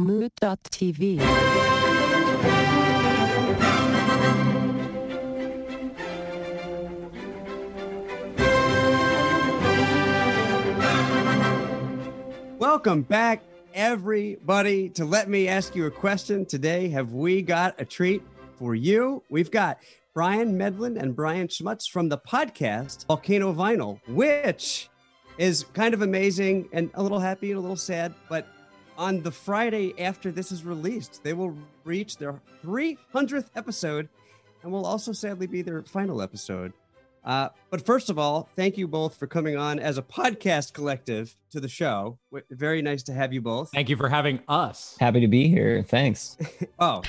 Mood.tv. Welcome back, everybody, to Let Me Ask You a Question. Today, have we got a treat for you? We've got Brian Medlin and Brian Schmutz from the podcast Volcano Vinyl, which is kind of amazing and a little happy and a little sad. But on the Friday after this is released, they will reach their 300th episode and will also sadly be their final episode. Uh, but first of all, thank you both for coming on as a podcast collective to the show. Very nice to have you both. Thank you for having us. Happy to be here. Thanks. Oh,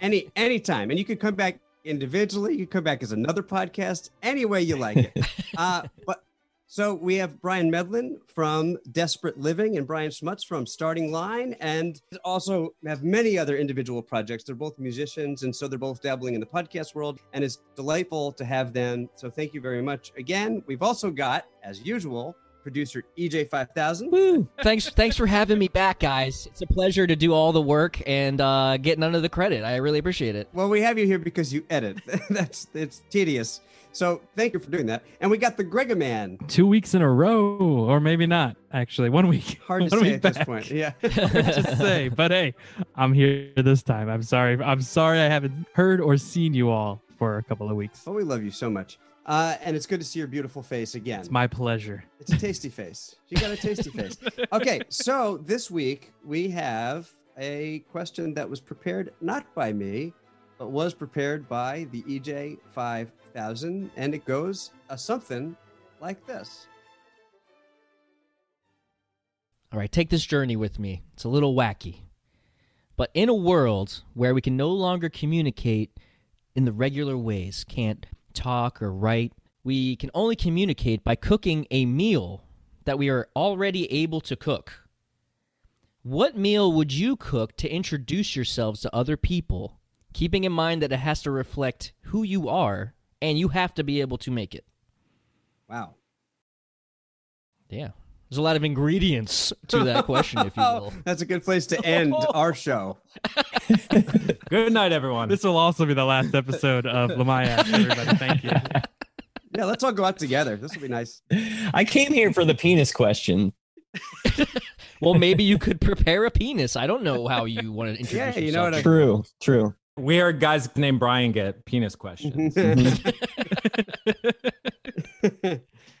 any anytime, and you could come back individually. You could come back as another podcast, any way you like it. uh, but so we have Brian Medlin from Desperate Living and Brian Schmutz from Starting Line, and also have many other individual projects. They're both musicians, and so they're both dabbling in the podcast world, and it's delightful to have them. So thank you very much again. We've also got, as usual, producer E EJ5000. Woo. thanks thanks for having me back guys it's a pleasure to do all the work and uh, get none of the credit i really appreciate it Well, we have you here because you edit. That's it's tedious. So thank you for doing that. And we got the Gregaman. two weeks in a row, or maybe not. Actually, one week. Hard to One say week at this point. Yeah. Hard to say, but hey, I'm here this time. I'm sorry. I'm sorry I haven't heard or seen you all for a couple of weeks. Oh, we love you so much. Uh, and it's good to see your beautiful face again. It's my pleasure. It's a tasty face. You got a tasty face. Okay, so this week we have a question that was prepared not by me, but was prepared by the EJ 5000, and it goes uh, something like this. all right take this journey with me it's a little wacky but in a world where we can no longer communicate in the regular ways can't talk or write we can only communicate by cooking a meal that we are already able to cook what meal would you cook to introduce yourselves to other people keeping in mind that it has to reflect who you are and you have to be able to make it Wow. Yeah. There's a lot of ingredients to that question, if you will. That's a good place to end our show. Good night, everyone. This will also be the last episode of Lamaya. Everybody, thank you. Yeah, let's all go out together. This will be nice. I came here for the penis question. Well, maybe you could prepare a penis. I don't know how you want to introduce Yeah, you know what I- True. True. Weird guys named Brian get penis questions. Mm-hmm.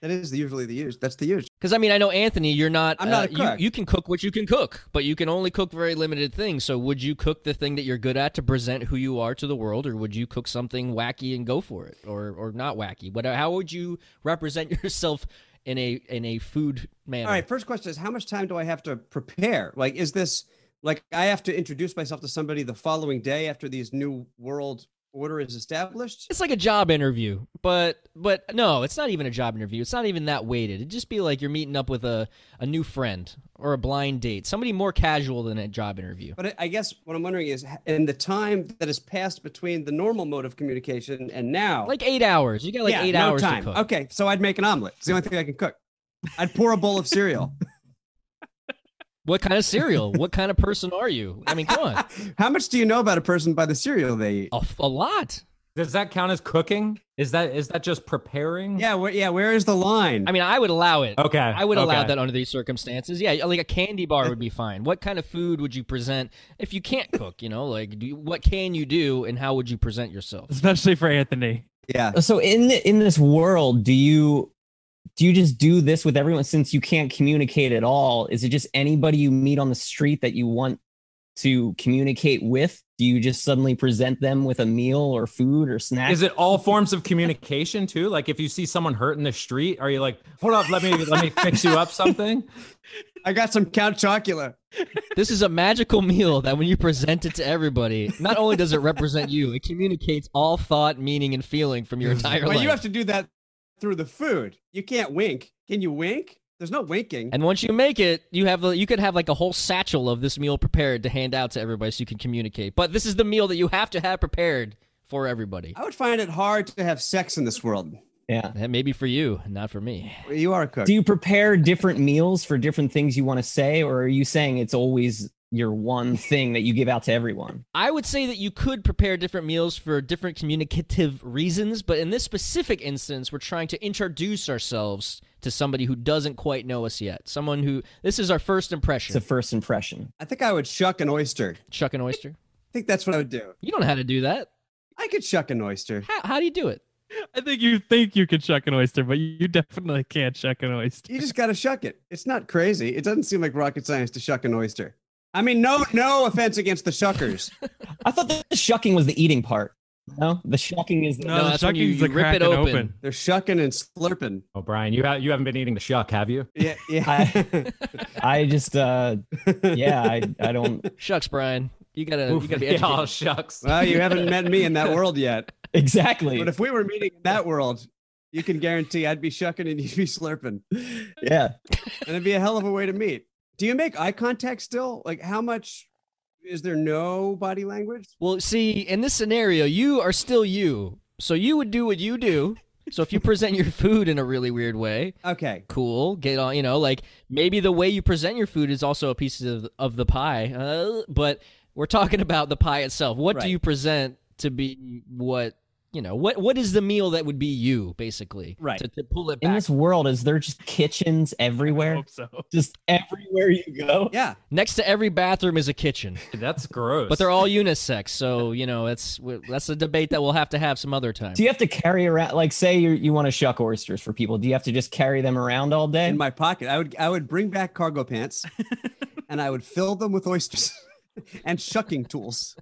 That is the, usually the use. That's the use. Because I mean, I know Anthony, you're not. I'm not uh, a cook. You, you can cook what you can cook, but you can only cook very limited things. So, would you cook the thing that you're good at to present who you are to the world, or would you cook something wacky and go for it, or or not wacky? What? How would you represent yourself in a in a food manner? All right. First question is how much time do I have to prepare? Like, is this like I have to introduce myself to somebody the following day after these new world order is established? It's like a job interview, but but no, it's not even a job interview. It's not even that weighted. It'd just be like you're meeting up with a, a new friend or a blind date, somebody more casual than a job interview. But I- I guess what I'm wondering is in the time that has passed between the normal mode of communication and now, Like eight hours. You got like yeah, eight no hours time. to cook. Okay, so I'd make an omelet. It's the only thing I can cook. I'd pour a bowl of cereal. What kind of cereal? what kind of person are you? I mean, come on, How much do you know about a person by the cereal they eat? a, a lot. Does that count as cooking? Is that is that just preparing? Yeah, where, yeah. Where is the line? I mean, I would allow it. Okay. I would allow that under these circumstances. Yeah, like a candy bar would be fine. What kind of food would you present if you can't cook? You know, like do you, what can you do, and how would you present yourself? Especially for Anthony. yeah. So in the, in this world, do you do you just do this with everyone since you can't communicate at all? Is it just anybody you meet on the street that you want to communicate with? Do you just suddenly present them with a meal or food or snack? Is it all forms of communication too? Like if you see someone hurt in the street, are you like, hold up, let me let me fix you up something? I got some Count Chocula. This is a magical meal that when you present it to everybody, not only does it represent you, it communicates all thought, meaning, and feeling from your entire Well, life. you have to do that through the food. You can't wink. Can you wink? There's no winking. and once you make it, you have a- you could have like a whole satchel of this meal prepared to hand out to everybody so you can communicate. But this is the meal that you have to have prepared for everybody. I would find it hard to have sex in this world. yeah. That may be for you, not for me. You are a cook. Do you prepare different meals for different things you want to say, or are you saying it's always your one thing that you give out to everyone. I would say that you could prepare different meals for different communicative reasons, but in this specific instance, we're trying to introduce ourselves to somebody who doesn't quite know us yet. Someone who this is our first impression. It's a first impression. I think I would shuck an oyster. Shuck an oyster. I think that's what I would do. You don't know how to do that. I could shuck an oyster. How, how do you do it? I think you think you could shuck an oyster, but you definitely can't shuck an oyster. You just got to shuck it. It's not crazy. It doesn't seem like rocket science to shuck an oyster. I mean, no, no offense against the shuckers. I thought the shucking was the eating part. No, the shucking is the, No, No, the that's when you- shucking's the you rip it cracking open. They're shucking and slurping. Oh, Brian, you ha- you haven't been eating the shuck, have you? Yeah, yeah. I- I just uh yeah, I I don't Shucks, Brian. You gotta Oof, you gotta be yeah, educated. oh, shucks. well, you haven't met me in that world yet. exactly. But if we were meeting in that world, you can guarantee I'd be shucking and you'd be slurping, Yeah. and it'd be a hell of a way to meet. Do you make eye contact still? Like, how much is there no body language? Well, see, in this scenario, you are still you. So you would do what you do. So if you present your food in a really weird way, Okay, cool. Get on, you know, like maybe the way you present your food is also a piece of of the pie. Uh, but we're talking about the pie itself. What Right. do you present to be what you know? What what is the meal that would be you basically? Right. To, to pull it In back. this world, is there just kitchens I everywhere? hope so. Just everywhere you go. yeah. Next to every bathroom is a kitchen, That's gross. but they're all unisex. So you know, it's that's a debate that we'll have to have some other time. Do you have to carry around like say you you want to shuck oysters for people? Do you have to just carry them around all day? In my pocket, I would I would bring back cargo pants, and I would fill them with oysters and shucking tools.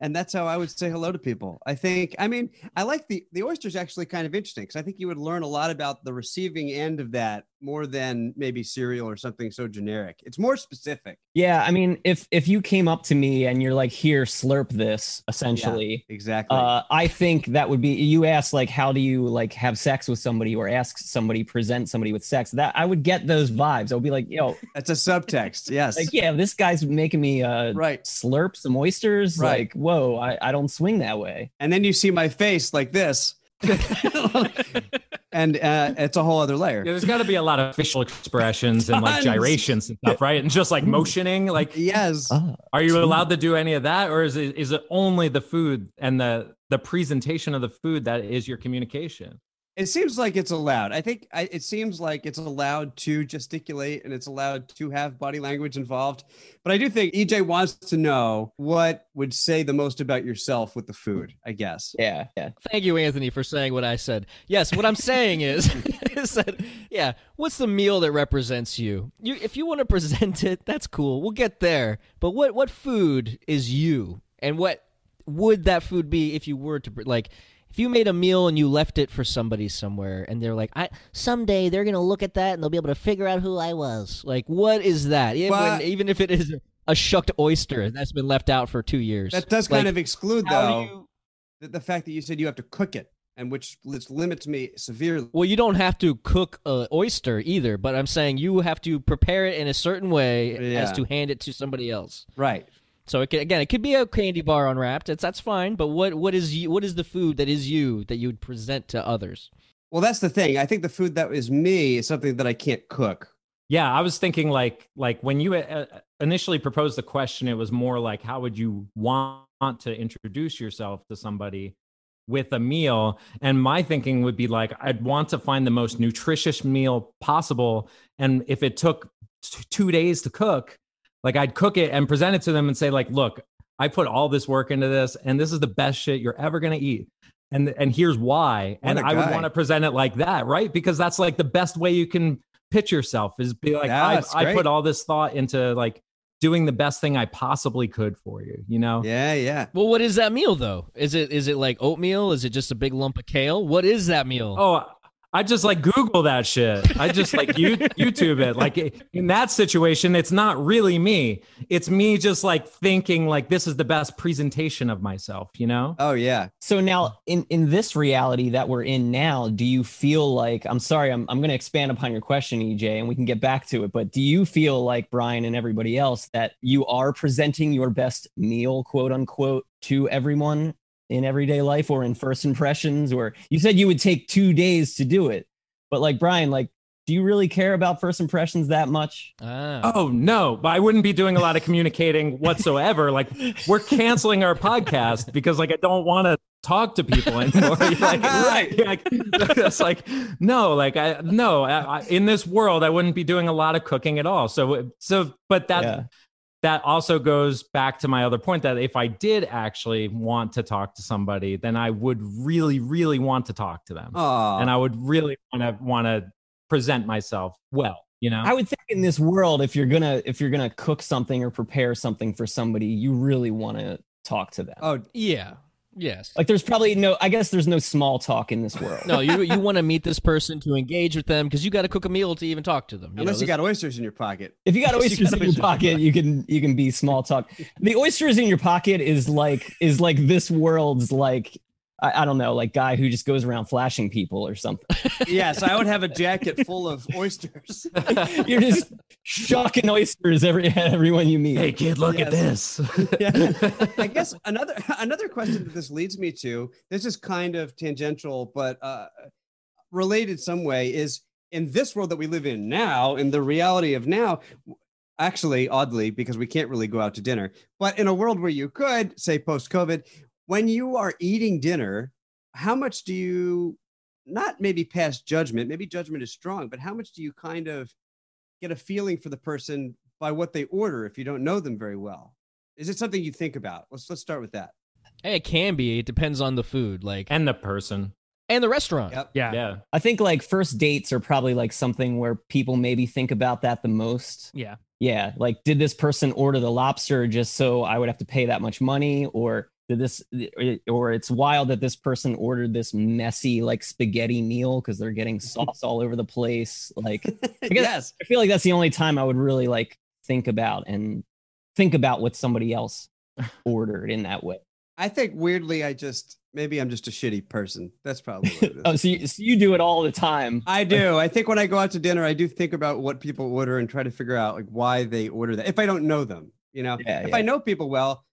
And that's how I would say hello to people. I think. I mean, I like the the oysters actually kind of interesting because I think you would learn a lot about the receiving end of that more than maybe cereal or something so generic. It's more specific. yeah, I mean, if if you came up to me and you're like, "Here, slurp this," essentially, Exactly. uh, I think that would be. You ask like, "How do you like have sex with somebody?" or ask somebody, present somebody with sex. That I would get those vibes. I'll be like, "Yo, that's a subtext. Yes. like yeah, this guy's making me uh right. slurp some oysters." Right. Like, whoa, I I don't swing that way. And then you see my face like this. and uh, it's a whole other layer. Yeah, there's got to be a lot of facial expressions and like gyrations and stuff, right? And just like motioning. Like, Yes. Oh, are you allowed to do any of that, or is it is it only the food and the the presentation of the food that is your communication? It seems like it's allowed. I think I, it seems like it's allowed to gesticulate and it's allowed to have body language involved. But I do think EJ wants to know what would say the most about yourself with the food, I guess. yeah, yeah. Thank you, Anthony, for saying what I said. Yes, what I'm saying is, is that yeah, what's the meal that represents you? You, if you want to present it, that's cool. We'll get there. But what what food is you, and what would that food be if you were to like? If you made a meal and you left it for somebody somewhere, and they're like, "I someday they're gonna look at that and they'll be able to figure out who I was." Like, what is that? Even, But- even if it is a shucked oyster that's been left out for two years, That does kind Like, of exclude, though, you- the, fact that you said you have to cook it, and which which limits me severely. Well, you don't have to cook a oyster either, but I'm saying you have to prepare it in a certain way as to hand it to somebody else. Right. So it can, again, it could be a candy bar unwrapped. It's that's fine. But what what is you, what is the food that is you that you would present to others? Well, that's the thing. I think the food that is me is something that I can't cook. Yeah, I was thinking like like when you uh, initially proposed the question, it was more like how would you want to introduce yourself to somebody with a meal? And my thinking would be like I'd want to find the most nutritious meal possible, and if it took t- two days to cook, like I'd cook it and present it to them and say like, look, I put all this work into this, and this is the best shit you're ever gonna eat. And, and here's why. What and I would want to present it like that, right? Because that's like the best way you can pitch yourself is be like Yeah, I, I put all this thought into like doing the best thing I possibly could for you, you know? Yeah, yeah. Well, what is that meal though? Is it is it like oatmeal? Is it just a big lump of kale? What is that meal? Oh, I just like Google that shit. I just like you YouTube it. Like in that situation, it's not really me. It's me just like thinking like this is the best presentation of myself, you know? Oh, yeah. So now in in this reality that we're in now, do you feel like I'm sorry, I'm I'm going to expand upon your question EJ and we can get back to it, but do you feel like Brian and everybody else that you are presenting your best meal, quote unquote, to everyone in everyday life or in first impressions or you said you would take 2 days to do it. But like Brian, like Do you really care about first impressions that much? Ah. Oh no, but I wouldn't be doing a lot of communicating whatsoever. Like we're canceling our podcast because like I don't want to talk to people anymore. like, Right. Like, it's like no, like I no, I, I, in this world I wouldn't be doing a lot of cooking at all. So so, but that Yeah. That also goes back to my other point that if I did actually want to talk to somebody, then I would really, really want to talk to them, Oh, and I would really want to want to present myself well. You know, I would think in this world, if you're gonna if you're gonna cook something or prepare something for somebody, you really want to talk to them. oh, Yeah. Yes. Like there's probably no I guess there's no small talk in this world. No, you you want to meet this person to engage with them because you got to cook a meal to even talk to them. You unless know, you this- got oysters in your pocket. If you got You oysters got in your oysters in your pocket, you can you can be small talk. The oysters in your pocket is like is like this world's like I, I don't know, like guy who just goes around flashing people or something. Yes, I would have a jacket full of oysters. You're just shocking oysters every everyone you meet. hey kid, look at this. Yeah. I guess another another question that this leads me to. This is kind of tangential, but uh, related some way. Is in this world that we live in now, in the reality of now. Actually, oddly, because we can't really go out to dinner, but in a world where you could, say post COVID, when you are eating dinner, how much do you not maybe pass judgment? Maybe judgment is strong, but how much do you kind of get a feeling for the person by what they order if you don't know them very well? Is it something you think about? Let's let's start with that. Hey, it can be. It depends on the food, like and the person. and the restaurant. Yep. Yeah. Yeah. I think like first dates are probably like something where people maybe think about that the most. Yeah. Yeah, like did this person order the lobster just so I would have to pay that much money or did this eh, or it's wild that this person ordered this messy like spaghetti meal because they're getting sauce all over the place. Like guess- yes. I feel like that's the only time I would really like think about and think about what somebody else ordered in that way. I think weirdly, I just maybe I'm just a shitty person. That's probably what it oh, is. Oh, so you, so you do it all the time. I do. I think when I go out to dinner, I do think about what people order and try to figure out like why they order that. If I don't know them, you know, Yeah, if yeah. I know people well,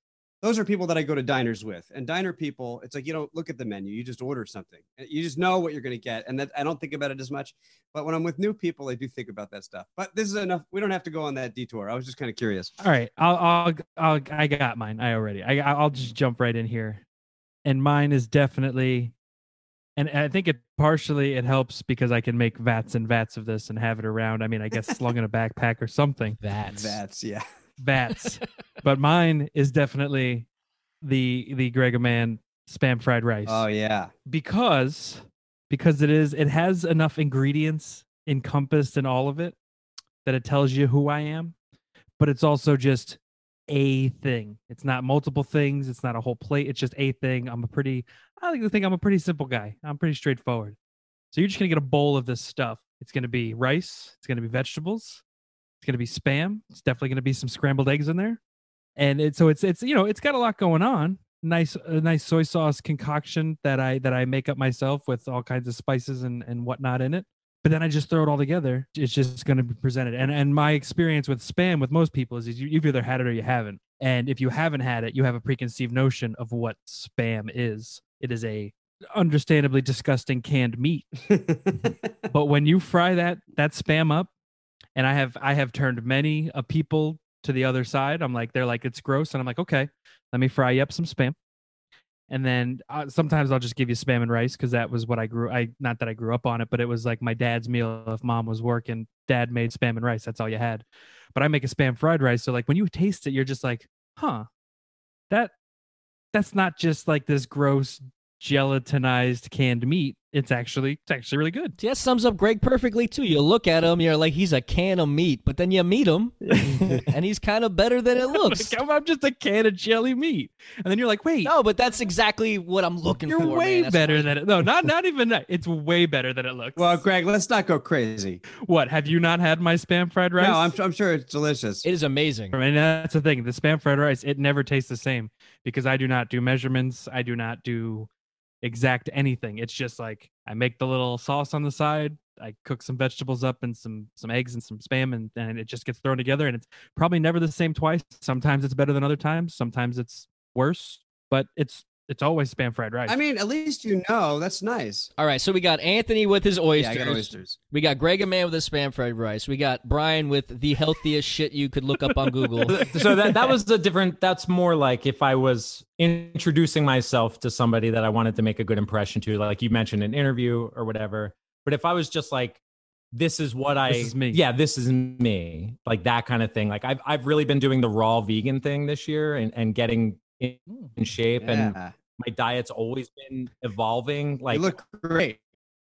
those are people that I go to diners with. And diner people, it's like you don't look at the menu, you just order something. You just know what you're going to get, and that I don't think about it as much. But when I'm with new people, I do think about that stuff. But this is enough. We don't have to go on that detour. I was just kind of curious. All right, I'll, I'll, I'll, I got mine. I already, I, I'll just jump right in here, and mine is definitely, and I think it partially it helps because I can make vats and vats of this and have it around. I mean, I guess slung in a backpack or something. That's That's yeah. Vats, but mine is definitely the the Greg Man spam fried rice Oh yeah. because because it is it has enough ingredients encompassed in all of it that it tells you who I am, but it's also just a thing. It's not multiple things. It's not a whole plate. It's just a thing. I'm a pretty. I like to think I'm a pretty simple guy. I'm pretty straightforward. So you're just gonna get a bowl of this stuff. It's gonna be rice. It's gonna be vegetables. It's gonna be spam. It's definitely gonna be some scrambled eggs in there, and it's so it's it's you know it's got a lot going on. Nice a nice soy sauce concoction that I that I make up myself with all kinds of spices and and whatnot in it but then I just throw it all together. It's just going to be presented. And and my experience with spam with most people is, is you, you've either had it or you haven't. And if you haven't had it, you have a preconceived notion of what spam is. It is a understandably disgusting canned meat. But when you fry that that spam up, and I have I have turned many a people to the other side. I'm like they're like it's gross, and I'm like okay, let me fry you up some spam. And then uh, sometimes I'll just give you spam and rice because that was what I grew. I not that I grew up on it, but it was like my dad's meal. If mom was working, dad made spam and rice. That's all you had. But I make a spam fried rice. So like when you taste it, you're just like, huh, that that's not just like this gross gelatinized canned meat. It's actually it's actually really good. Yeah, sums up Greg perfectly too. You look at him, you're like he's a can of meat, but then you meet him, and he's kind of better than it looks. I'm, I'm just a can of jelly meat, and then you're like, wait, No, but that's exactly what I'm looking you're for. way man. That's better why- than it. No, not not even that. It's way better than it looks. well, Greg, let's not go crazy. what have you not had my spam fried rice? No, I'm, I'm sure it's delicious. It is amazing. And that's the thing. The spam fried rice, it never tastes the same because I do not do measurements. I do not do exact anything. It's just like I make the little sauce on the side. I cook some vegetables up and some some eggs and some spam, and and it just gets thrown together. And it's probably never the same twice. Sometimes it's better than other times. Sometimes it's worse. But it's it's always spam fried rice. I mean, at least you know. That's nice. All right, so we got Anthony with his oysters. Yeah, I got oysters. We got Greg and Man with his spam fried rice. We got Brian with the healthiest shit you could look up on Google. so that that was a different that's more like if i was introducing myself to somebody that i wanted to make a good impression to like you mentioned an interview or whatever but if i was just like this is what i This is me. yeah this is me like that kind of thing like i've, I've really been doing the raw vegan thing this year and, and getting in, in shape and my diet's always been evolving like you look great.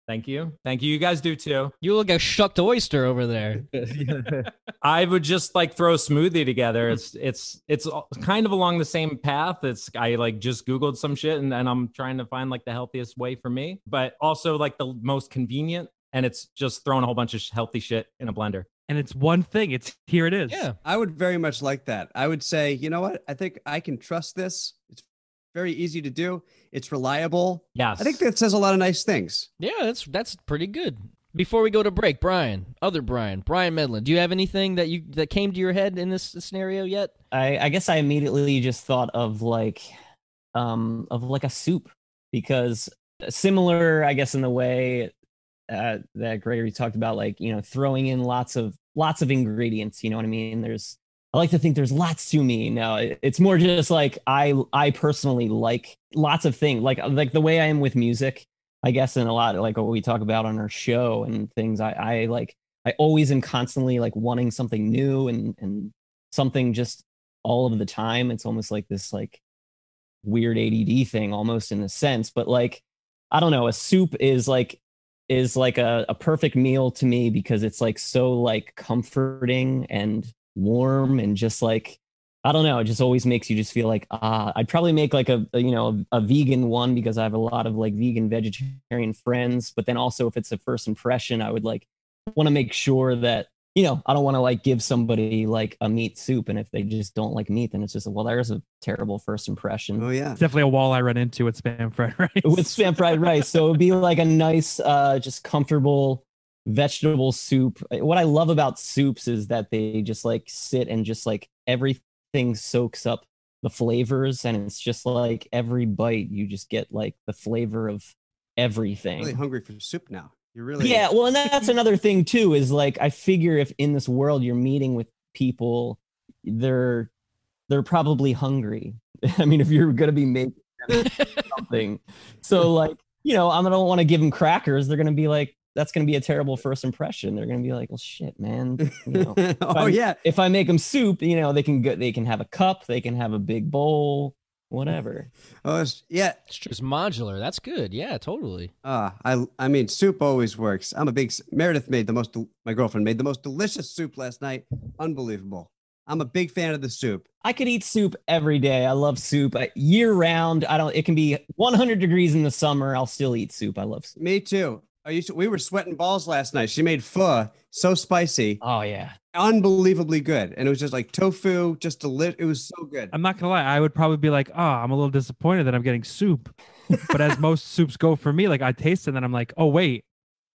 thank you thank you you guys do too You look like a shucked oyster over there. I would just like throw a smoothie together. It's it's it's kind of along the same path. It's I like just googled some shit and, and I'm trying to find like the healthiest way for me, but also like the most convenient. And it's just throwing a whole bunch of healthy shit in a blender. and it's one thing. It's here. It is. Yeah. I would very much like that. I would say, you know what? I think I can trust this. It's very easy to do. It's reliable. Yes, I think that says a lot of nice things. Yeah, that's that's pretty good. Before we go to break, Brian, other Brian, Brian Medlin, do you have anything that you that came to your head in this scenario yet? I, I guess I immediately just thought of like um of like a soup because similar I guess in the way uh, that Gregory talked about like you know throwing in lots of lots of ingredients you know what I mean there's I like to think there's lots to me no it- it's more just like I I personally like lots of things like like the way I am with music I guess and a lot like what we talk about on our show and things I I like I always am constantly like wanting something new and and something just all of the time. It's almost like this like weird ADD thing almost in a sense, but like I don't know, a soup is like is like a, a perfect meal to me because it's like so like comforting and warm and just like I don't know, it just always makes you just feel like ah I'd probably make like a, a you know a, a vegan one because I have a lot of like vegan vegetarian friends, but then also if it's a first impression, I would like want to make sure that you know i don't want to like give somebody like a meat soup and if they just don't like meat then it's just well there's a terrible first impression Oh yeah. It's definitely a wall I run into with spam fried rice. with spam fried rice so it would be like a nice uh just comfortable vegetable soup what i love about soups is that they just like sit and just like everything soaks up the flavors and it's just like every bite you just get like the flavor of everything I'm Really hungry for soup now. You're really yeah well and that's another thing too is like i figure if in this world you're meeting with people they're they're probably hungry. I mean if you're gonna be making something. So like you know i'm gonna want to give them crackers. They're gonna be like that's gonna be a terrible first impression. They're gonna be like well shit man. You know oh I'm- yeah. if i make them soup you know they can go they can have a cup they can have a big bowl whatever Oh it's, yeah. It's just modular. That's good. Yeah, totally. Uh, I I mean, soup always works. I'm a big Meredith made the most. My girlfriend made the most delicious soup last night. Unbelievable. I'm a big fan of the soup. I could eat soup every day. I love soup I, year round. I don't. It can be 100 degrees in the summer. I'll still eat soup. I love soup. Me too. I used to, we were sweating balls last night. She made pho so spicy, Oh yeah. unbelievably good, and it was just like tofu, just a deli- It was so good. I'm not gonna lie. I would probably be like, oh, I'm a little disappointed that I'm getting soup. but as most soups go for me, like I taste it, and then I'm like, oh wait,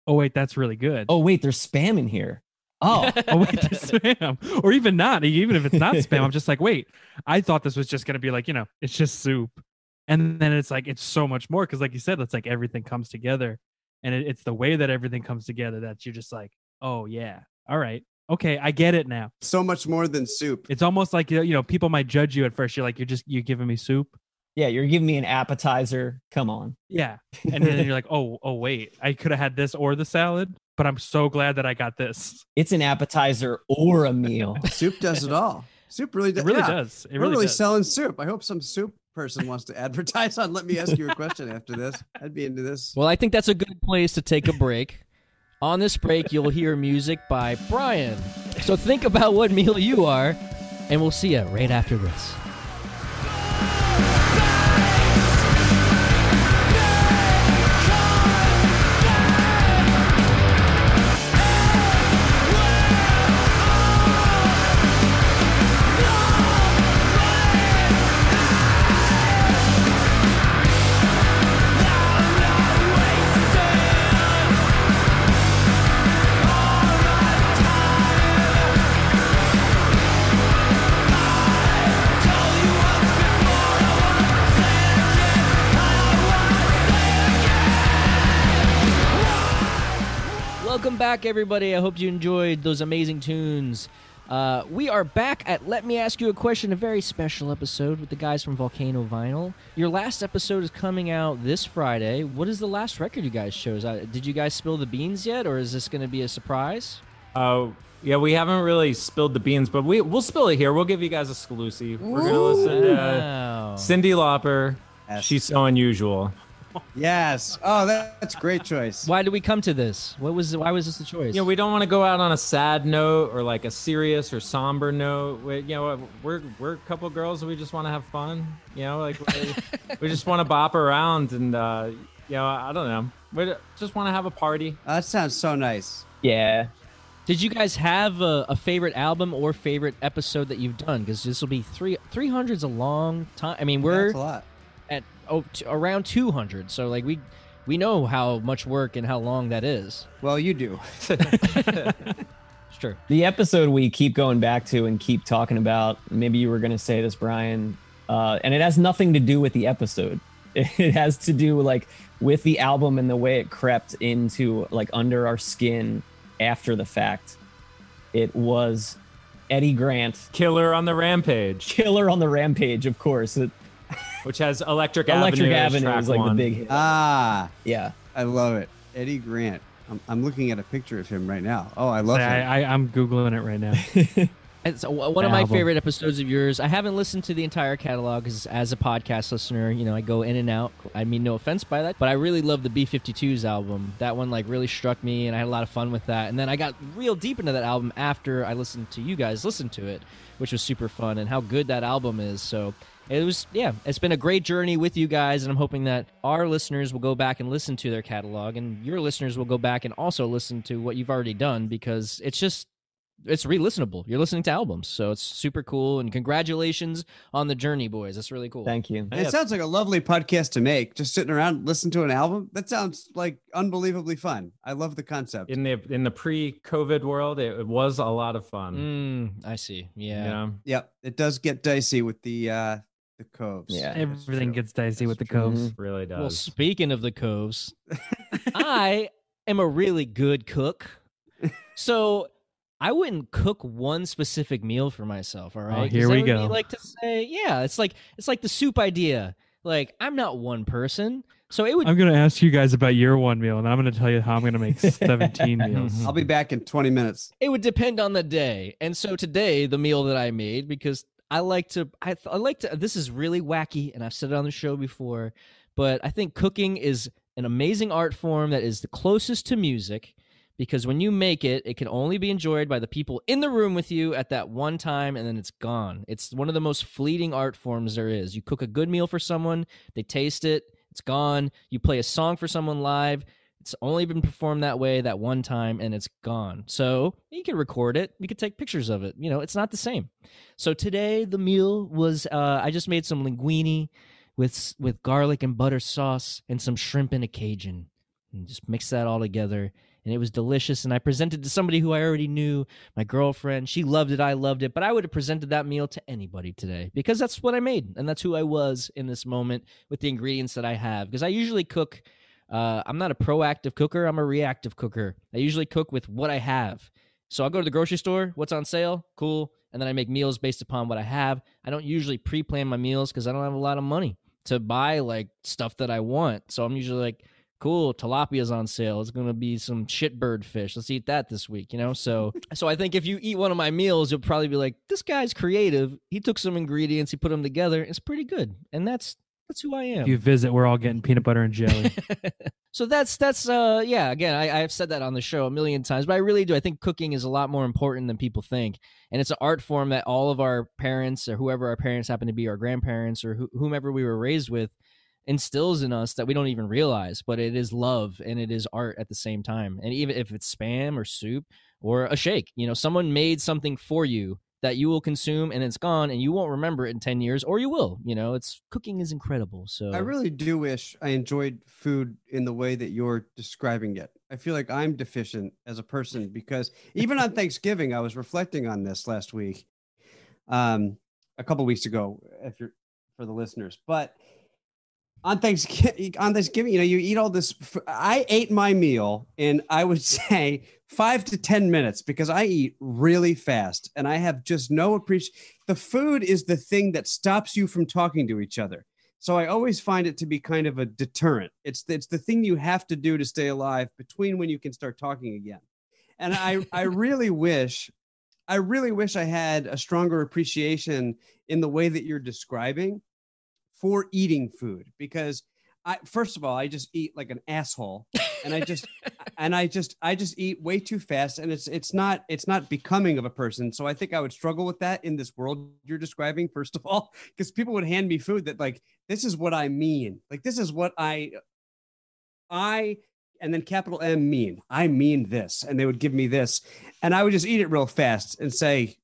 oh wait, that's really good. Oh wait, there's spam in here. Oh, oh wait, there's spam, or even not. Even if it's not spam, I'm just like, wait, I thought this was just gonna be like, you know, it's just soup, and then it's like it's so much more because, like you said, it's like everything comes together, and it, it's the way that everything comes together that you're just like, oh yeah, all right, okay, I get it now. So much more than soup. It's almost like you know, people might judge you at first. You're like, you're just you're giving me soup. yeah. You're giving me an appetizer. Come on. Yeah. And then you're like, oh, oh, wait, I could have had this or the salad, but I'm so glad that I got this. It's an appetizer or a meal. soup does it all. Soup really does. It really yeah. does. It We're really, really does. selling soup. I hope some soup person wants to advertise on. Let me ask you a question after this. I'd be into this. Well, I think that's a good place to take a break. On this break, you'll hear music by Brian. So think about what meal you are, and we'll see you right after this. Back, everybody. I hope you enjoyed those amazing tunes. Uh, we are back at Let Me Ask You a Question, a very special episode with the guys from Volcano Vinyl. Your last episode is coming out this Friday. What is the last record you guys chose? Uh, did you guys spill the beans yet, or is this going to be a surprise? Uh, yeah, we haven't really spilled the beans, but we we'll spill it here. We'll give you guys a exclusive. We're gonna listen to Wow. Cyndi Lauper. Yes. She's so unusual. Yes. Oh, that, that's a great choice. Why did we come to this? What was? Why was this the choice? You know, we don't want to go out on a sad note or like a serious or somber note. We, you know, we're we're a couple girls. We just want to have fun. You know, like we, we just want to bop around and uh, you know, I don't know. We just want to have a party. Oh, that sounds so nice. Yeah. Did you guys have a, a favorite album or favorite episode that you've done? Because this will be three three hundred's a long time. I mean, we're That's a lot. at oh, t- around two hundred, so like we we know how much work and how long that is. Well, you do. It's true. The episode we keep going back to and keep talking about, maybe you were going to say this, Brian, uh, and it has nothing to do with the episode. It has to do like with the album and the way it crept into like under our skin after the fact. It was Eddie Grant, Killer on the Rampage, Killer on the Rampage, of course. It, which has Electric, Electric Avenue, as Avenue is like one. the big hit. Ah, yeah. I love it. Eddie Grant. I'm, I'm looking at a picture of him right now. Oh, I love Say, him. I, I, I'm googling it right now. It's one of my Album. favorite episodes of yours. I haven't listened to the entire catalog because, as a podcast listener, you know, I go in and out. I mean, no offense by that, but I really love the B52s album. That one, like, really struck me, and I had a lot of fun with that. And then I got real deep into that album after I listened to you guys listen to it, which was super fun, and how good that album is. So it was, yeah, it's been a great journey with you guys, and I'm hoping that our listeners will go back and listen to their catalog, and your listeners will go back and also listen to what you've already done because it's just it's re-listenable. You're listening to albums, so it's super cool. And congratulations on the journey, boys. That's really cool. Thank you. it sounds like a lovely podcast to make. Just sitting around, listen to an album. That sounds like unbelievably fun. I love the concept. in the in the pre-COVID world. It, it was a lot of fun. Mm, I see. you Yeah. Yep, it does get dicey with the uh the coves. Yeah. Everything gets dicey That's with the true. coves. It really does. Well, speaking of the coves, I am a really good cook. So I wouldn't cook one specific meal for myself. All oh, right. 'Cause here we everybody go. Like to say, yeah, it's like it's like the soup idea. Like I'm not one person, so it would I'm gonna ask you guys about your one meal, and I'm gonna tell you how I'm gonna make 17 meals. I'll be back in 20 minutes. it would depend on the day. And so today, the meal that I made because I like to, I, I like to. This is really wacky, and I've said it on the show before, but I think cooking is an amazing art form that is the closest to music. Because when you make it, it can only be enjoyed by the people in the room with you at that one time, and then it's gone. It's one of the most fleeting art forms there is. You cook a good meal for someone, they taste it, it's gone. You play a song for someone live, it's only been performed that way that one time and it's gone. So you can record it. You can take pictures of it. You know, it's not the same. So today the meal was uh, I just made some linguine with with garlic and butter sauce and some shrimp in a Cajun. And just mix that all together. And it was delicious. And I presented to somebody who I already knew, my girlfriend. She loved it. I loved it. But I would have presented that meal to anybody today because that's what I made. And that's who I was in this moment with the ingredients that I have. Because I usually cook uh, I'm not a proactive cooker. I'm a reactive cooker. I usually cook with what I have. So I'll go to the grocery store. What's on sale? Cool. And then I make meals based upon what I have. I don't usually pre-plan my meals because I don't have a lot of money to buy like stuff that I want. So I'm usually like, cool, tilapia's on sale. It's gonna be some shitbird fish. Let's eat that this week, you know? So so I think if you eat one of my meals, you'll probably be like, this guy's creative. He took some ingredients, he put them together. It's pretty good. And that's that's who I am. If you visit, we're all getting peanut butter and jelly. so that's that's uh yeah again I, i've said that on the show a million times but i really do i think cooking is a lot more important than people think and it's an art form that all of our parents or whoever our parents happen to be our grandparents or wh- whomever we were raised with instills in us that we don't even realize but it is love and it is art at the same time and even if it's spam or soup or a shake you know someone made something for you that you will consume and it's gone and you won't remember it in 10 years or you will you know it's cooking is incredible so I really do wish I enjoyed food in the way that you're describing it. I feel like I'm deficient as a person because even on Thanksgiving, I was reflecting on this last week, um, a couple weeks ago, if you're for the listeners. But on Thanksgiving, on Thanksgiving, you know, you eat all this. f- I ate my meal in, I would say, five to 10 minutes because I eat really fast and I have just no appreciation. The food is the thing that stops you from talking to each other. So I always find it to be kind of a deterrent. It's, it's the thing you have to do to stay alive between when you can start talking again. And I, I really wish, I really wish I had a stronger appreciation in the way that you're describing for eating food because I first of all I just eat like an asshole and I just and I just I just eat way too fast and it's it's not it's not becoming of a person. So I think I would struggle with that in this world you're describing first of all because people would hand me food that like this is what I mean. Like this is what I I and then capital M mean. I mean this. And they would give me this. And I would just eat it real fast and say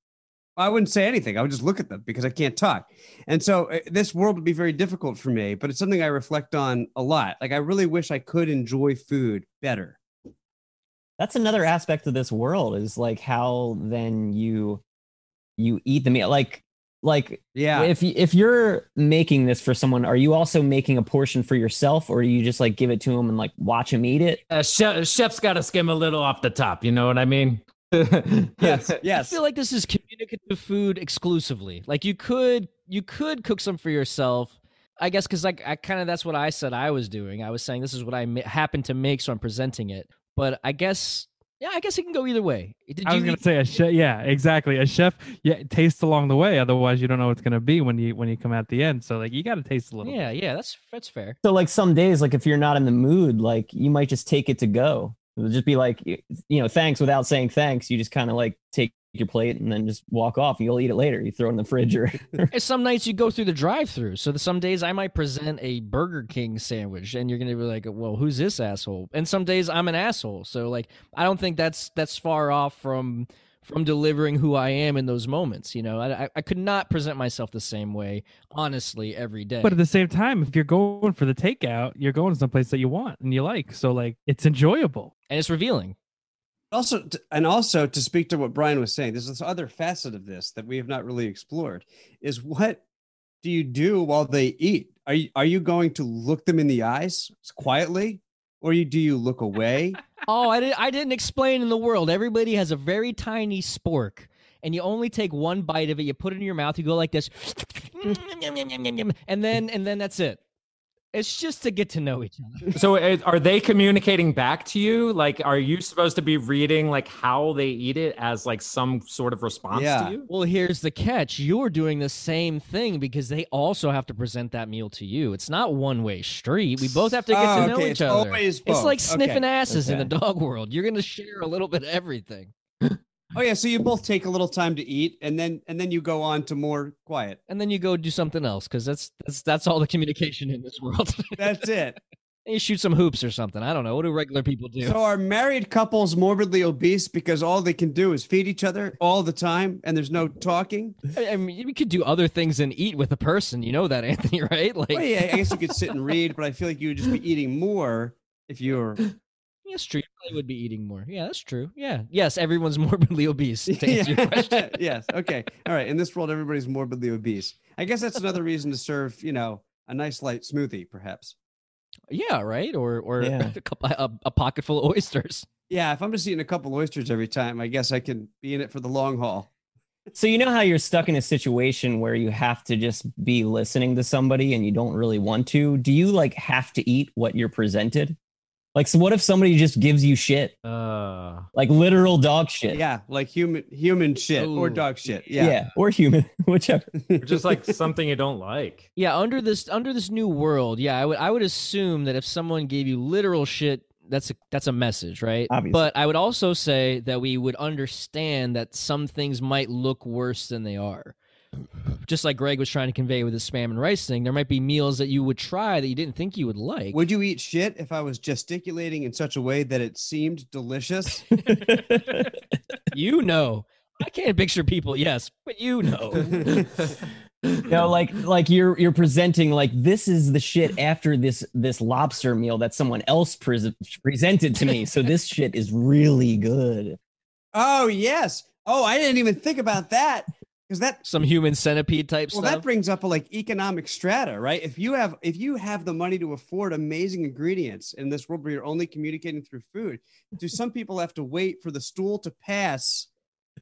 I wouldn't say anything. I would just look at them because I can't talk. And so uh, this world would be very difficult for me, but it's something I reflect on a lot. Like I really wish I could enjoy food better. That's another aspect of this world is like how then you you eat the meal. Like like Yeah. if y- if you're making this for someone, are you also making a portion for yourself, or do you just like give it to them and like watch them eat it? Uh, chef, chef's got to skim a little off the top. You know what I mean? yes. Yes. I feel like this is communicative food exclusively. Like you could you could cook some for yourself. I guess because like I kind of that's what I said I was doing. I was saying this is what I ma- happened to make, so I'm presenting it. But I guess yeah, I guess it can go either way. Did I was gonna eat- say a chef. Yeah, exactly. A chef, yeah, taste along the way. Otherwise, you don't know what's gonna be when you when you come at the end. So like, you got to taste a little. Yeah, yeah, that's that's fair. So like some days, like if you're not in the mood, like you might just take it to go. It'll just be like you know, thanks without saying thanks. You just kind of like take your plate and then just walk off. You'll eat it later. You throw it in the fridge or some nights you go through the drive-through. So some days I might present a Burger King sandwich, and you're gonna be like, "Well, who's this asshole?" And some days I'm an asshole. So like, I don't think that's that's far off from from delivering who I am in those moments. You know, I I, I could not present myself the same way, honestly, every day. But at the same time, if you're going for the takeout, you're going to someplace that you want and you like. So like, it's enjoyable. and it's revealing. also and also to speak to what brian was saying there's this other facet of this that we have not really explored is what do you do while they eat are you are you going to look them in the eyes quietly or you do you look away Oh, I didn't. I didn't explain in the world. Everybody has a very tiny spork, and you only take one bite of it. You put it in your mouth. You go like this, and then and then that's it. It's just to get to know each other. so are they communicating back to you? Like, are you supposed to be reading like how they eat it as like some sort of response Yeah. to you? Well, here's the catch: you're doing the same thing because they also have to present that meal to you. It's not one way street. We both have to get Oh, to know okay, each it's other. always It's like sniffing Okay, asses in the dog world. You're gonna share a little bit of everything, oh yeah so you both take a little time to eat and then and then you go on to more quiet and then you go do something else because that's that's that's all the communication in this world. that's it you shoot some hoops or something. I don't know. What do regular people do? So are married couples morbidly obese because all they can do is feed each other all the time and there's no talking? I mean, we could do other things than eat with a person. You know that, Anthony, right? Like, Well, yeah, I guess you could sit and read, but I feel like you would just be eating more if you're that's true. You would be eating more. Yeah, that's true. Yeah. Yes, everyone's morbidly obese. To answer your question. yes. Okay. All right. In this world, everybody's morbidly obese. I guess that's another reason to serve, you know, a nice light smoothie, perhaps. Yeah, right. Or or Yeah. a, couple, a, a pocket full of oysters. Yeah. If I'm just eating a couple oysters every time, I guess I can be in it for the long haul. So you know how you're stuck in a situation where you have to just be listening to somebody and you don't really want to? Do you like have to eat what you're presented? Like so what if somebody just gives you shit? Uh, Like literal dog shit. Yeah. Like human, human shit or dog shit. Yeah. Or human, whichever. or just like something you don't like. Yeah, under this under this new world, yeah, I would I would assume that if someone gave you literal shit, that's a that's a message, right? Obviously. But I would also say that we would understand that some things might look worse than they are. Just like Greg was trying to convey with his spam and rice thing, there might be meals that you would try that you didn't think you would like. Would you eat shit if I was gesticulating in such a way that it seemed delicious? you know. I can't picture people, yes, but you know. no, like like you're you're presenting like this is the shit after this this lobster meal that someone else pres presented to me. So this shit is really good. Oh yes. Oh, I didn't even think about that because that Some human centipede type well stuff. that brings up a like economic strata right if you have if you have the money to afford amazing ingredients in this world where you're only communicating through food do some people have to wait for the stool to pass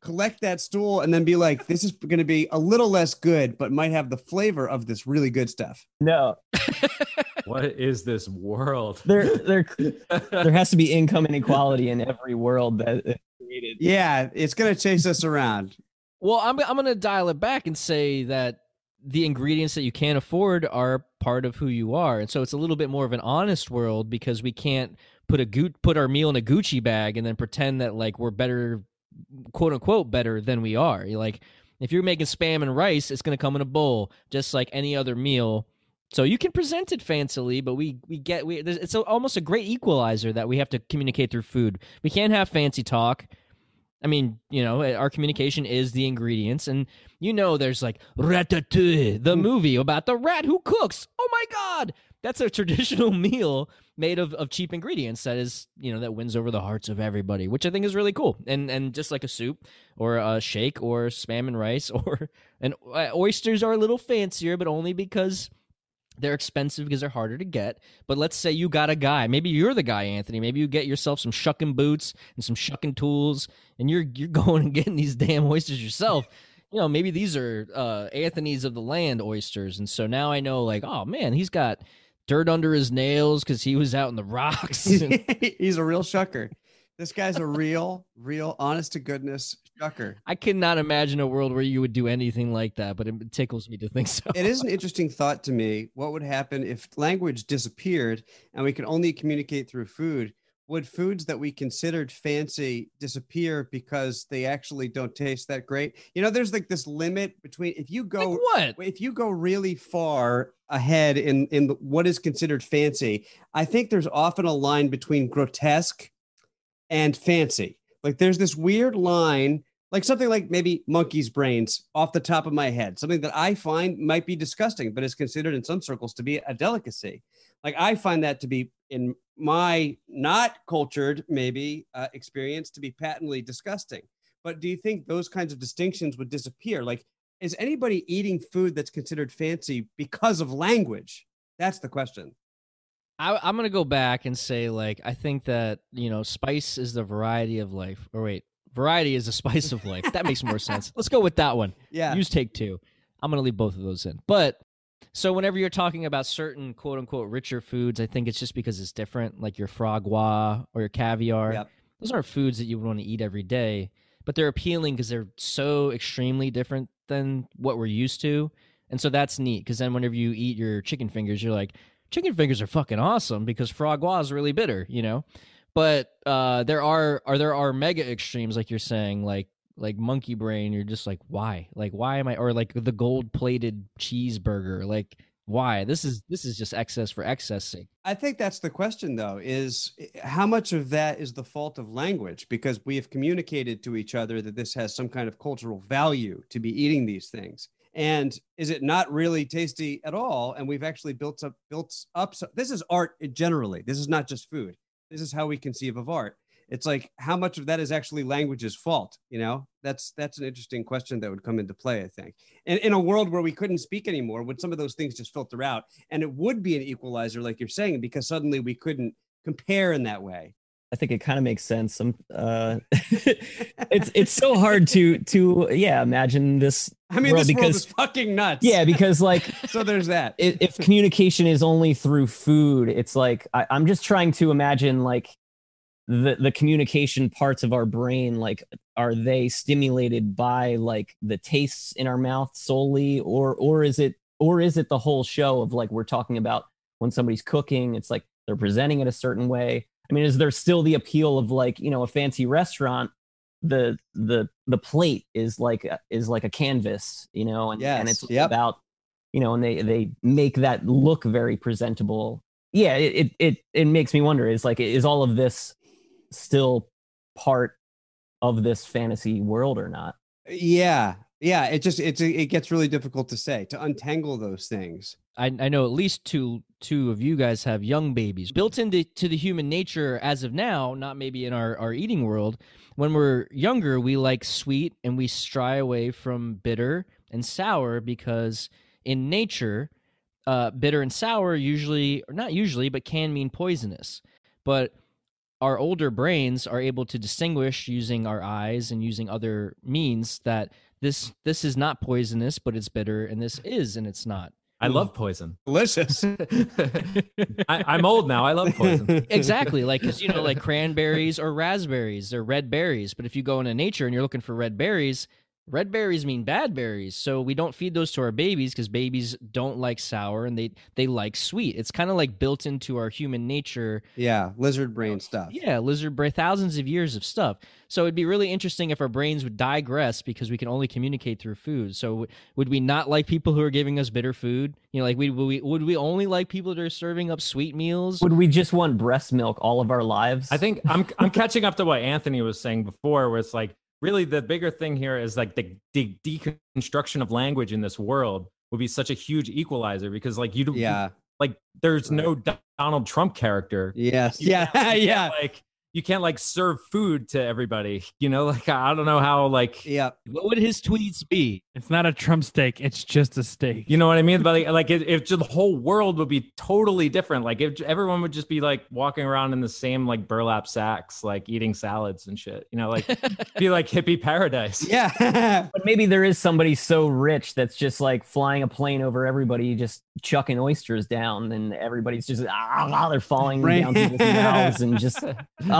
collect that stool and then be like this is going to be a little less good but might have the flavor of this really good stuff No, what is this world? there there there has to be income inequality in every world that. created. yeah it's going to chase us around Well, I'm I'm gonna dial it back and say that the ingredients that you can't afford are part of who you are, and so it's a little bit more of an honest world because we can't put a put our meal in a Gucci bag and then pretend that like we're better, quote unquote, better than we are. You're like if you're making spam and rice, it's gonna come in a bowl just like any other meal. So you can present it fancily, but we we get we it's a, almost a great equalizer that we have to communicate through food. We can't have fancy talk. I mean, you know, our communication is the ingredients, and you know, there's like Ratatouille, the movie about the rat who cooks. Oh my god, that's a traditional meal made of, of cheap ingredients that is, you know, that wins over the hearts of everybody, which I think is really cool. And and just like a soup or a shake or spam and rice or and uh, oysters are a little fancier, but only because they're expensive because they're harder to get. But let's say you got a guy. Maybe you're the guy, Anthony. Maybe you get yourself some shucking boots and some shucking tools, and you're you're going and getting these damn oysters yourself. You know, maybe these are uh, Anthony's of the land oysters, and so now I know, like, oh man, he's got dirt under his nails because he was out in the rocks. and- he's a real shucker this guy's a real real honest to goodness shucker I cannot imagine a world where you would do anything like that, but it tickles me to think so. it is an interesting thought to me. What would happen if language disappeared and we could only communicate through food? Would foods that we considered fancy disappear because they actually don't taste that great? You know, there's like this limit between if you go Like what? if you go really far ahead in in what is considered fancy, I think there's often a line between grotesque and fancy. Like there's this weird line, like something like maybe monkey's brains off the top of my head, something that I find might be disgusting, but is considered in some circles to be a delicacy. Like I find that to be in my not cultured maybe uh, experience to be patently disgusting. But do you think those kinds of distinctions would disappear? Like, is anybody eating food that's considered fancy because of language? That's the question. I, I'm gonna go back and say like I think that you know spice is the variety of life. Or wait, variety is the spice of life. That makes more sense. Let's go with that one. Yeah. Use take two. I'm gonna leave both of those in. But so whenever you're talking about certain quote unquote richer foods, I think it's just because it's different, like your frog or your caviar. Yep. Those aren't foods that you would want to eat every day, but they're appealing because they're so extremely different than what we're used to. And so that's neat because then whenever you eat your chicken fingers, you're like, chicken fingers are fucking awesome because frog gras is really bitter, you know. But uh, there are are there are mega extremes like you're saying, like like monkey brain. You're just like, why? Like why am I? Or like the gold plated cheeseburger. Like why? This is this is just excess for excess sake. I think that's the question, though, is eh, how much of that is the fault of language? Because we have communicated to each other that this has some kind of cultural value to be eating these things. And is it not really tasty at all? And we've actually built up, built up. So, this is art generally. This is not just food. This is how we conceive of art. It's like how much of that is actually language's fault? You know, that's that's an interesting question that would come into play. I think, and in a world where we couldn't speak anymore, would some of those things just filter out? And it would be an equalizer, like you're saying, because suddenly we couldn't compare in that way. I think it kind of makes sense. Some uh, it's it's so hard to to yeah imagine this. I mean, Well, this world because- is fucking nuts. Yeah, because like So there's that. if, if communication is only through food, it's like I, I'm just trying to imagine like the the communication parts of our brain. Like, are they stimulated by like the tastes in our mouth solely, or or is it or is it the whole show of like we're talking about when somebody's cooking? It's like they're presenting it a certain way. I mean, is there still the appeal of like you know a fancy restaurant? The the the plate is like a- is like a canvas, you know, and and it's yep. about you know, and they they make that look very presentable. Yeah, it it it, it makes me wonder is like is all of this still part of this fantasy world or not? Yeah, yeah. It just it's it gets really difficult to say to untangle those things. I, I know at least two two of you guys have young babies. Built into to the human nature as of now, not maybe in our, our eating world, when we're younger, we like sweet and we stray away from bitter and sour because in nature, uh, bitter and sour usually, or not usually, but can mean poisonous. But our older brains are able to distinguish using our eyes and using other means that this this is not poisonous, but it's bitter, and this is and it's not. I love poison. Delicious. I, I'm old now. I love poison. exactly like because you know like cranberries or raspberries they're red berries but if you go into nature and you're looking for red berries red berries mean bad berries so we don't feed those to our babies because babies don't like sour and they they like sweet. It's kind of like built into our human nature. Yeah, lizard brain stuff. yeah lizard brain thousands of years of stuff. So it'd be really interesting if our brains would digress because we can only communicate through food. So w- would we not like people who are giving us bitter food? You know like we would we, would we only like people that are serving up sweet meals? Would we just want breast milk all of our lives? I think I'm I'm catching up to what Anthony was saying before, where it's like really the bigger thing here is like the, the deconstruction of language in this world would be such a huge equalizer because like you, do Yeah. like there's no Donald Trump character. Yes. You Yeah. yeah. like you can't like serve food to everybody. You know, like I don't know how like Yeah. what would his tweets be It's not a Trump steak. It's just a steak. You know what I mean? But like, like if, if the whole world would be totally different, like if everyone would just be like walking around in the same like burlap sacks, like eating salads and shit, you know, like be like hippie paradise. Yeah. But maybe there is somebody so rich that's just like flying a plane over everybody, just chucking oysters down, and everybody's just ah, they're falling Right. down people's mouths, and just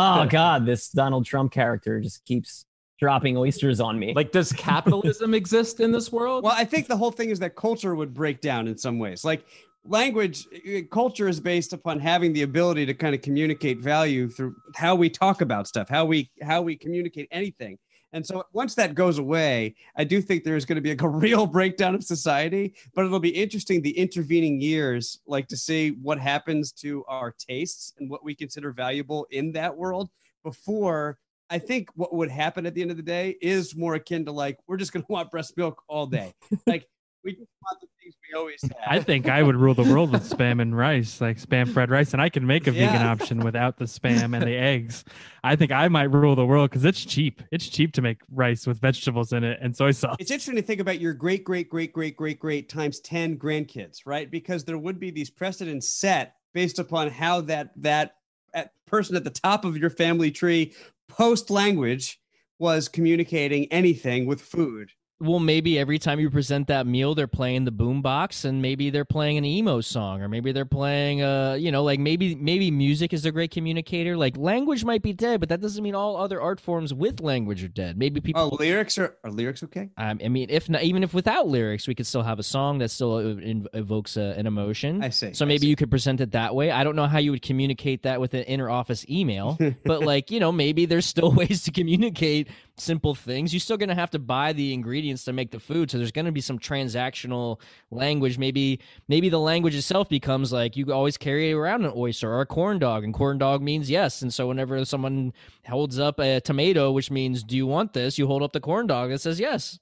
oh god, this Donald Trump character just keeps dropping oysters on me. Like, does capitalism exist in this world? Well, I think the whole thing is that culture would break down in some ways. Like language, uh, culture is based upon having the ability to kind of communicate value through how we talk about stuff, how we how we communicate anything. And so once that goes away, I do think there's going to be like a real breakdown of society, but it'll be interesting the intervening years, like to see what happens to our tastes and what we consider valuable in that world before I think what would happen at the end of the day is more akin to like we're just going to want breast milk all day. like we just want the things we always have. I think I would rule the world with spam and rice, like spam fried rice, and I can make a vegan option without the spam and the eggs. I think I might rule the world because it's cheap. It's cheap to make rice with vegetables in it and soy sauce. it's interesting to think about your great, great, great, great, great, great times 10 grandkids, right? Because there would be these precedents set based upon how that that at- person at the top of your family tree post language was communicating anything with food. Well, maybe every time you present that meal, they're playing the boombox, and maybe they're playing an emo song, or maybe they're playing, uh, you know, like maybe maybe music is a great communicator. Like language might be dead, but that doesn't mean all other art forms with language are dead. Maybe people. Oh, lyrics are are lyrics okay? Um, I mean, if not, even if without lyrics, we could still have a song that still uh, evokes a, an emotion. I see. So maybe see. you could present it that way. I don't know how you would communicate that with an inner office email, but like, you know, maybe there's still ways to communicate simple things. You're still going to have to buy the ingredients to make the food. So there's going to be some transactional language. Maybe maybe the language itself becomes like you always carry around an oyster or a corn dog and corn dog means yes. And so whenever someone holds up a tomato, which means do you want this? You hold up the corn dog that says yes.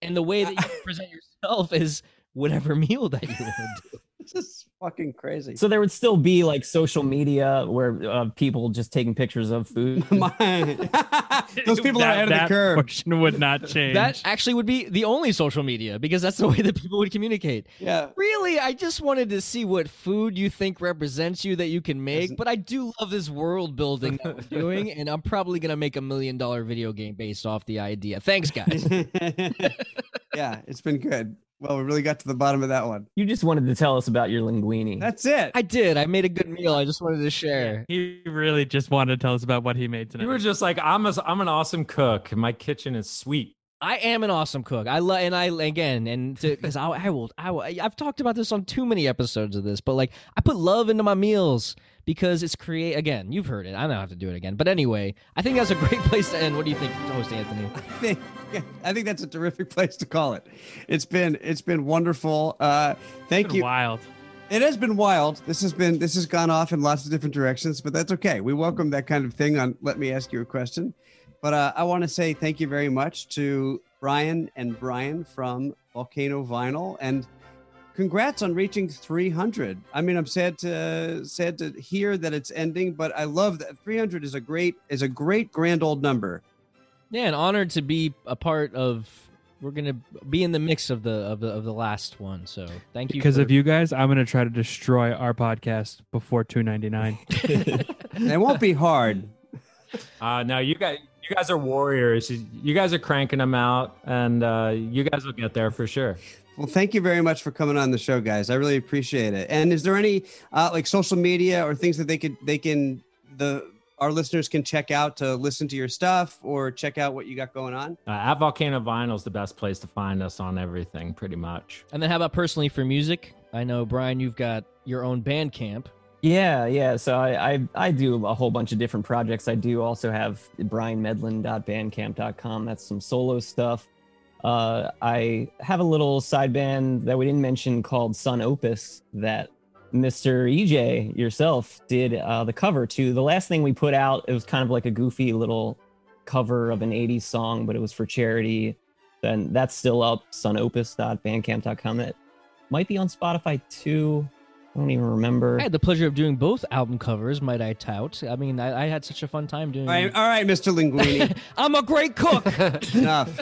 And the way that you present yourself is whatever meal that you want to do. This is fucking crazy. so there would still be like social media where uh, people just taking pictures of food. Those people are That- ahead of the that curve. portion would not change. That actually would be the only social media because that's the way that people would communicate. Yeah. Really, I just wanted to see what food you think represents you that you can make, Doesn't- but I do love this world building that we're doing, and I'm probably gonna make a million dollar video game based off the idea. Thanks, guys. yeah, it's been good. Well, we really got to the bottom of that one. You just wanted to tell us about your linguine. That's it. I did. I made a good meal. I just wanted to share. he really just wanted to tell us about what he made tonight. you were just like, I'm a, I'm an awesome cook. My kitchen is sweet. I am an awesome cook. I love, and I again, and because I, I will, I will. I've talked about this on too many episodes of this, but like I put love into my meals because it's create. Again, you've heard it. I don't have to do it again. But anyway, I think that's a great place to end. What do you think, host Anthony? I think, I think that's a terrific place to call it. It's been it's been wonderful. Uh, thank Been you. wild. It has been wild. This has been this has gone off in lots of different directions, but that's okay. We welcome that kind of thing on Let Me Ask You a Question. But uh, I want to say thank you very much to Brian and Brian from Volcano Vinyl and congrats on reaching 300. I mean, I'm sad to sad to hear that it's ending, but I love that 300 is a great is a great grand old number. Yeah, and honored to be a part of. We're gonna be in the mix of the of the of the last one. So thank you. Because for, of you guys, I'm gonna try to destroy our podcast before 299. It won't be hard. Uh, no, you guys, you guys are warriors. You you guys are cranking them out, and uh, you guys will get there for sure. Well, thank you very much for coming on the show, guys. I really appreciate it. And is there any uh, like social media or things that they could they can the our listeners can check out to listen to your stuff or check out what you got going on? Uh, at Volcano Vinyl is the best place to find us on everything, pretty much. And then how about personally for music? I know Brian, you've got your own Bandcamp. Yeah, yeah. So I, I I do a whole bunch of different projects. I do also have brianmedlin.bandcamp.com. That's some solo stuff. Uh, I have a little side band that we didn't mention called Sun Opus that Mr. EJ yourself did uh, the cover to. The last thing we put out, it was kind of like a goofy little cover of an 80s song, but it was for charity. Then that's still up, sunopus.bandcamp.com. That might be on Spotify too. I don't even remember. I had the pleasure of doing both album covers, might I tout. I mean, I, I had such a fun time doing All right, all right, Mr. Linguini. I'm a great cook. Enough.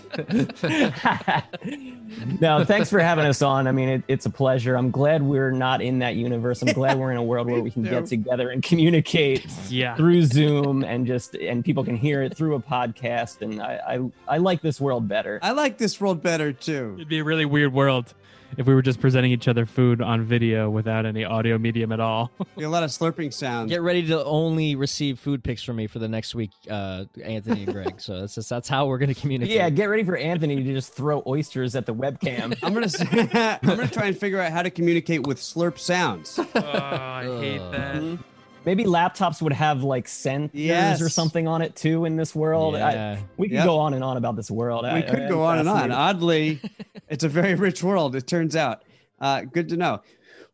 no, thanks for having us on. I mean, it, it's a pleasure. I'm glad we're not in that universe. I'm glad we're in a world where we can get together and communicate yeah. through Zoom and just and people can hear it through a podcast. And I I, I like this world better. I like this world better too. It'd be a really weird world if we were just presenting each other food on video without any audio medium at all. Be a lot of slurping sounds. Get ready to only receive food pics from me for the next week, uh, Anthony and Greg. So that's just, that's how we're going to communicate. Yeah, get ready for Anthony to just throw oysters at the webcam. I'm gonna say, I'm gonna try and figure out how to communicate with slurp sounds. oh, I hate Ugh. that. Maybe laptops would have like sensors Yes. or something on it too in this world. I, we could Yep. go on and on about this world. we I- could I'm go on and on. Oddly, it's a very rich world. It turns out. Uh, good to know.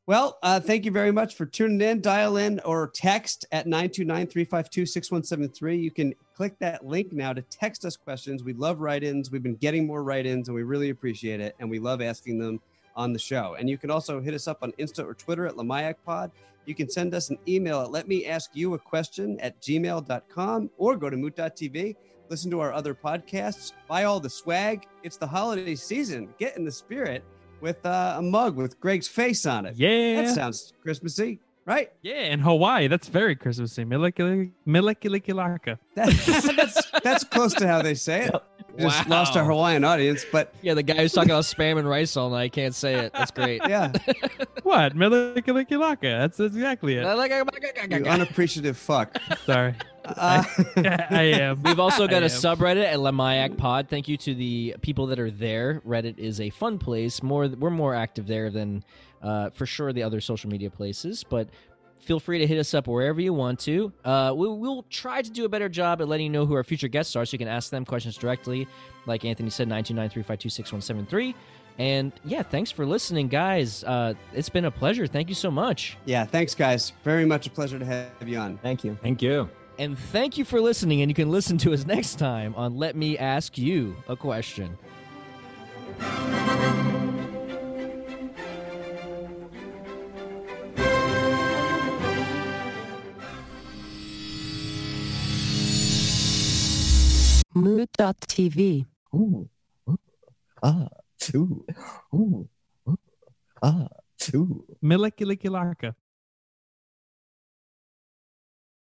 Well, uh, thank you very much for tuning in. Dial in or text at 929-352-6173. You can click that link now to text us questions. We love write-ins. We've been getting more write-ins and we really appreciate it. And we love asking them on the show. And you can also hit us up on Insta or Twitter at Lamayak Pod. You can send us an email at let me ask you a question at gmail.com or go to moot.tv. Listen to our other podcasts. Buy all the swag. It's the holiday season. Get in the spirit with uh, a mug with Greg's face on it. Yeah. That sounds Christmassy, right? yeah, in Hawaii, that's very Christmassy. Milikili- Milikilikilaka. That, that's that's close to how they say it. Just Wow. lost our Hawaiian audience, but Yeah, the guy who's talking about spam and rice all night can't say it. That's great. yeah, What? Milikilikilaka. That's exactly it. you unappreciative fuck. Sorry. Uh, I am. We've also got I a am. subreddit at Lamayak Pod. Thank you to the people that are there. Reddit is a fun place. More, we're more active there than uh, for sure the other social media places. But feel free to hit us up wherever you want to. Uh, we, we'll try to do a better job at letting you know who our future guests are, so you can ask them questions directly. Like Anthony said, nine two nine three five two six one seven three. And yeah, thanks for listening, guys. Uh, it's been a pleasure. Thank you so much. yeah, thanks, guys. Very much a pleasure to have you on. Thank you. Thank you. And thank you for listening. And you can listen to us next time on Let Me Ask You a Question. Mood.tv. Ooh, ooh, ah, ooh, ooh, ooh, ah, ooh. Milikilikilaka.